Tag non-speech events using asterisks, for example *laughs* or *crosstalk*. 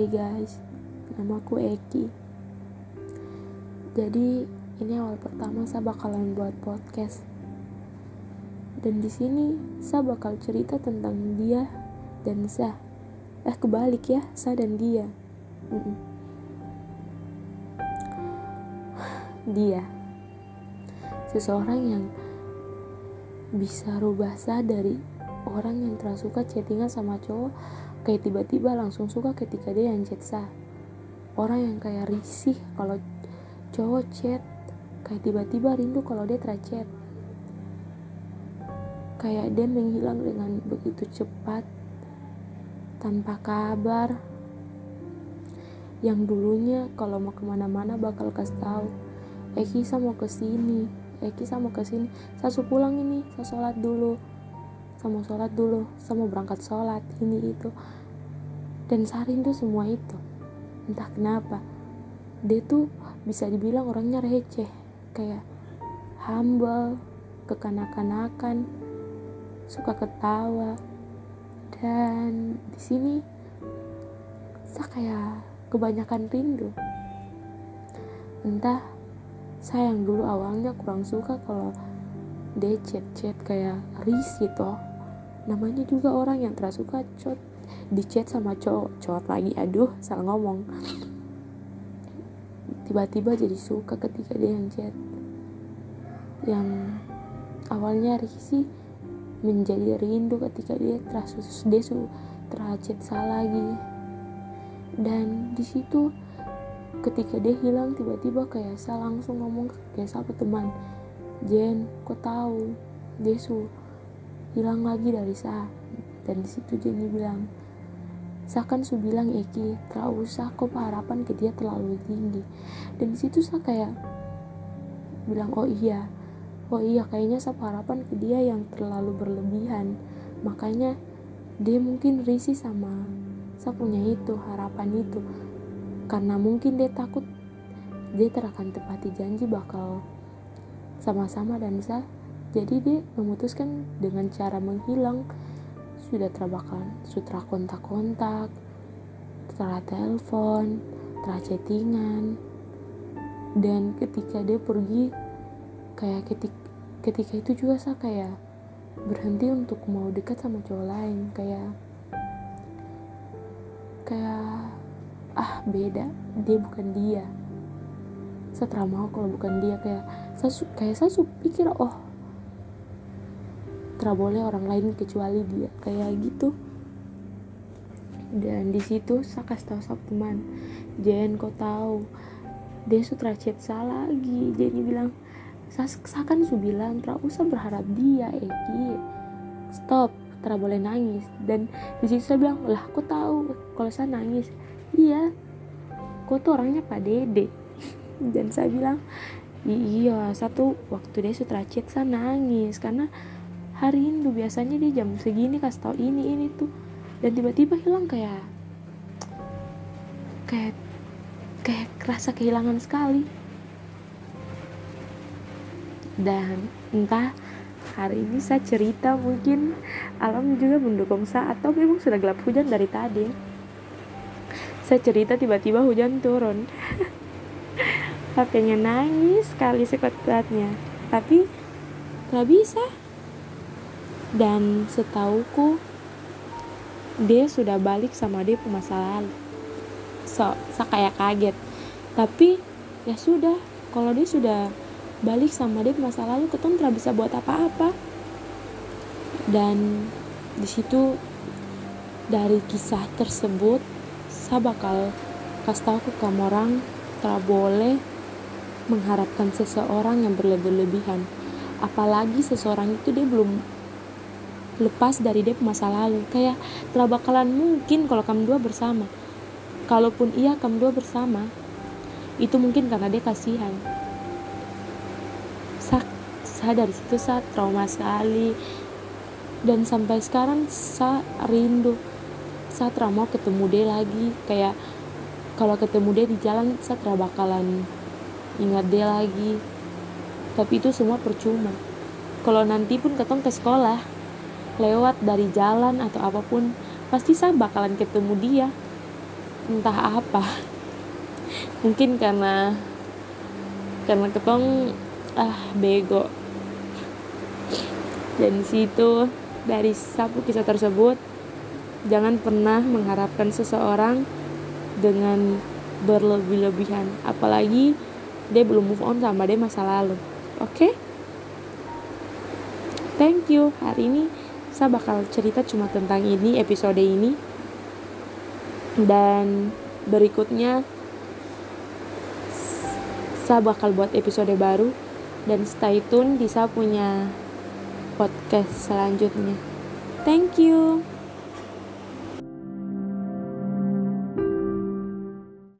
Hai guys, namaku Eki. Jadi ini awal pertama saya bakalan buat podcast. Dan di sini saya bakal cerita tentang dia dan saya. Eh kebalik ya, saya dan dia. Dia seseorang yang bisa rubah saya dari orang yang tersuka chattingan sama cowok kayak tiba-tiba langsung suka ketika dia yang chat saya orang yang kayak risih kalau cowok chat. Kayak tiba-tiba rindu kalau dia terchat kayak dia menghilang dengan begitu cepat tanpa kabar. Yang dulunya kalau mau ke mana-mana bakal kasih tahu Eki saya mau ke sini Eki saya mau ke sini suruh pulang ini saya sholat dulu saya sholat dulu saya berangkat sholat ini itu. Dan saya rindu semua itu. Entah kenapa dia tuh bisa dibilang orangnya receh kayak humble kekanak-kanakan suka ketawa. Dan di sini saya kayak kebanyakan rindu. Entah saya yang dulu awalnya kurang suka kalau dia chat-chat kayak risih toh namanya juga orang yang tersuka chat di chat sama cowok. Cowok lagi aduh salah ngomong. Tiba-tiba jadi suka ketika dia yang chat. Yang awalnya risih menjadi rindu ketika dia terus dia terchat salah lagi. Dan di situ ketika dia hilang tiba-tiba kayak saya langsung ngomong kayak siapa teman. Jen kok tahu? Dia su hilang lagi dari saya dan di situ Jenny bilang saya kan su bilang Eki terlalu usah kok harapan ke dia terlalu tinggi. Dan di situ saya kayak bilang oh iya. Oh iya kayaknya saya harapan ke dia yang terlalu berlebihan. Makanya dia mungkin risih sama saya punya itu harapan itu. Karena mungkin dia takut dia terakan tepati janji bakal sama-sama dan saya jadi dia memutuskan dengan cara menghilang sudah terbakan sudah kontak-kontak setelah telepon setelah chattingan. Dan ketika dia pergi kayak ketik, ketika itu juga saya kayak berhenti untuk mau dekat sama cowok lain kayak kayak ah beda dia bukan dia. Saya mau kalau bukan dia. Kayak saya kayak saya pikir oh tidak boleh orang lain kecuali dia. Kayak gitu. Dan di situ saya kasih tahu sama teman Jen kau tahu dia sutra chat salah lagi. Jenny bilang saya, saya kan su bilang tidak usah berharap dia Eki stop tidak boleh nangis. Dan di situ saya bilang lah kau tahu kalau saya nangis. Iya kau tuh orangnya pak dede. *laughs* Dan saya bilang iya satu waktu dia sutra chat saya nangis. Karena hari Hindu biasanya dia jam segini kasih tau ini ini tuh. Dan tiba-tiba hilang kayak kayak kayak kerasa kehilangan sekali. Dan entah hari ini saya cerita mungkin alam juga mendukung saya atau memang sudah gelap hujan dari tadi. Saya cerita tiba-tiba hujan turun. *laughs* Saya pengen nangis sekali sekuat-kuatnya. Tapi gak bisa dan setauku dia sudah balik sama dia masa lalu. So saya kayak kaget. Tapi ya sudah kalau dia sudah balik sama dia masa lalu ketemu tidak bisa buat apa-apa. Dan di situ dari kisah tersebut saya bakal kasih tahu ke kamu orang tidak boleh mengharapkan seseorang yang berlebih-lebihan. Apalagi seseorang itu dia belum lepas dari dia masa lalu. Kayak telah bakalan mungkin kalau kamu dua bersama. Kalaupun iya kamu dua bersama itu mungkin karena dia kasihan. Saya, saya dari situ saya trauma sekali. Dan sampai sekarang saya rindu. Saya trauma ketemu dia lagi. Kayak kalau ketemu dia di jalan saya bakalan ingat dia lagi. Tapi itu semua percuma. Kalau nanti pun ketemu ke sekolah lewat dari jalan atau apa pun pasti saya bakalan ketemu dia. Entah apa. *laughs* Mungkin karena karena ketong ah bego. Dan situ dari satu kisah tersebut jangan pernah mengharapkan seseorang dengan berlebih-lebihan. Apalagi dia belum move on sama dia masa lalu. Oke? Okay? thank you. Hari ini saya bakal cerita cuma tentang ini episode ini. Dan berikutnya saya bakal buat episode baru. Dan stay tune di saya punya podcast selanjutnya. Thank you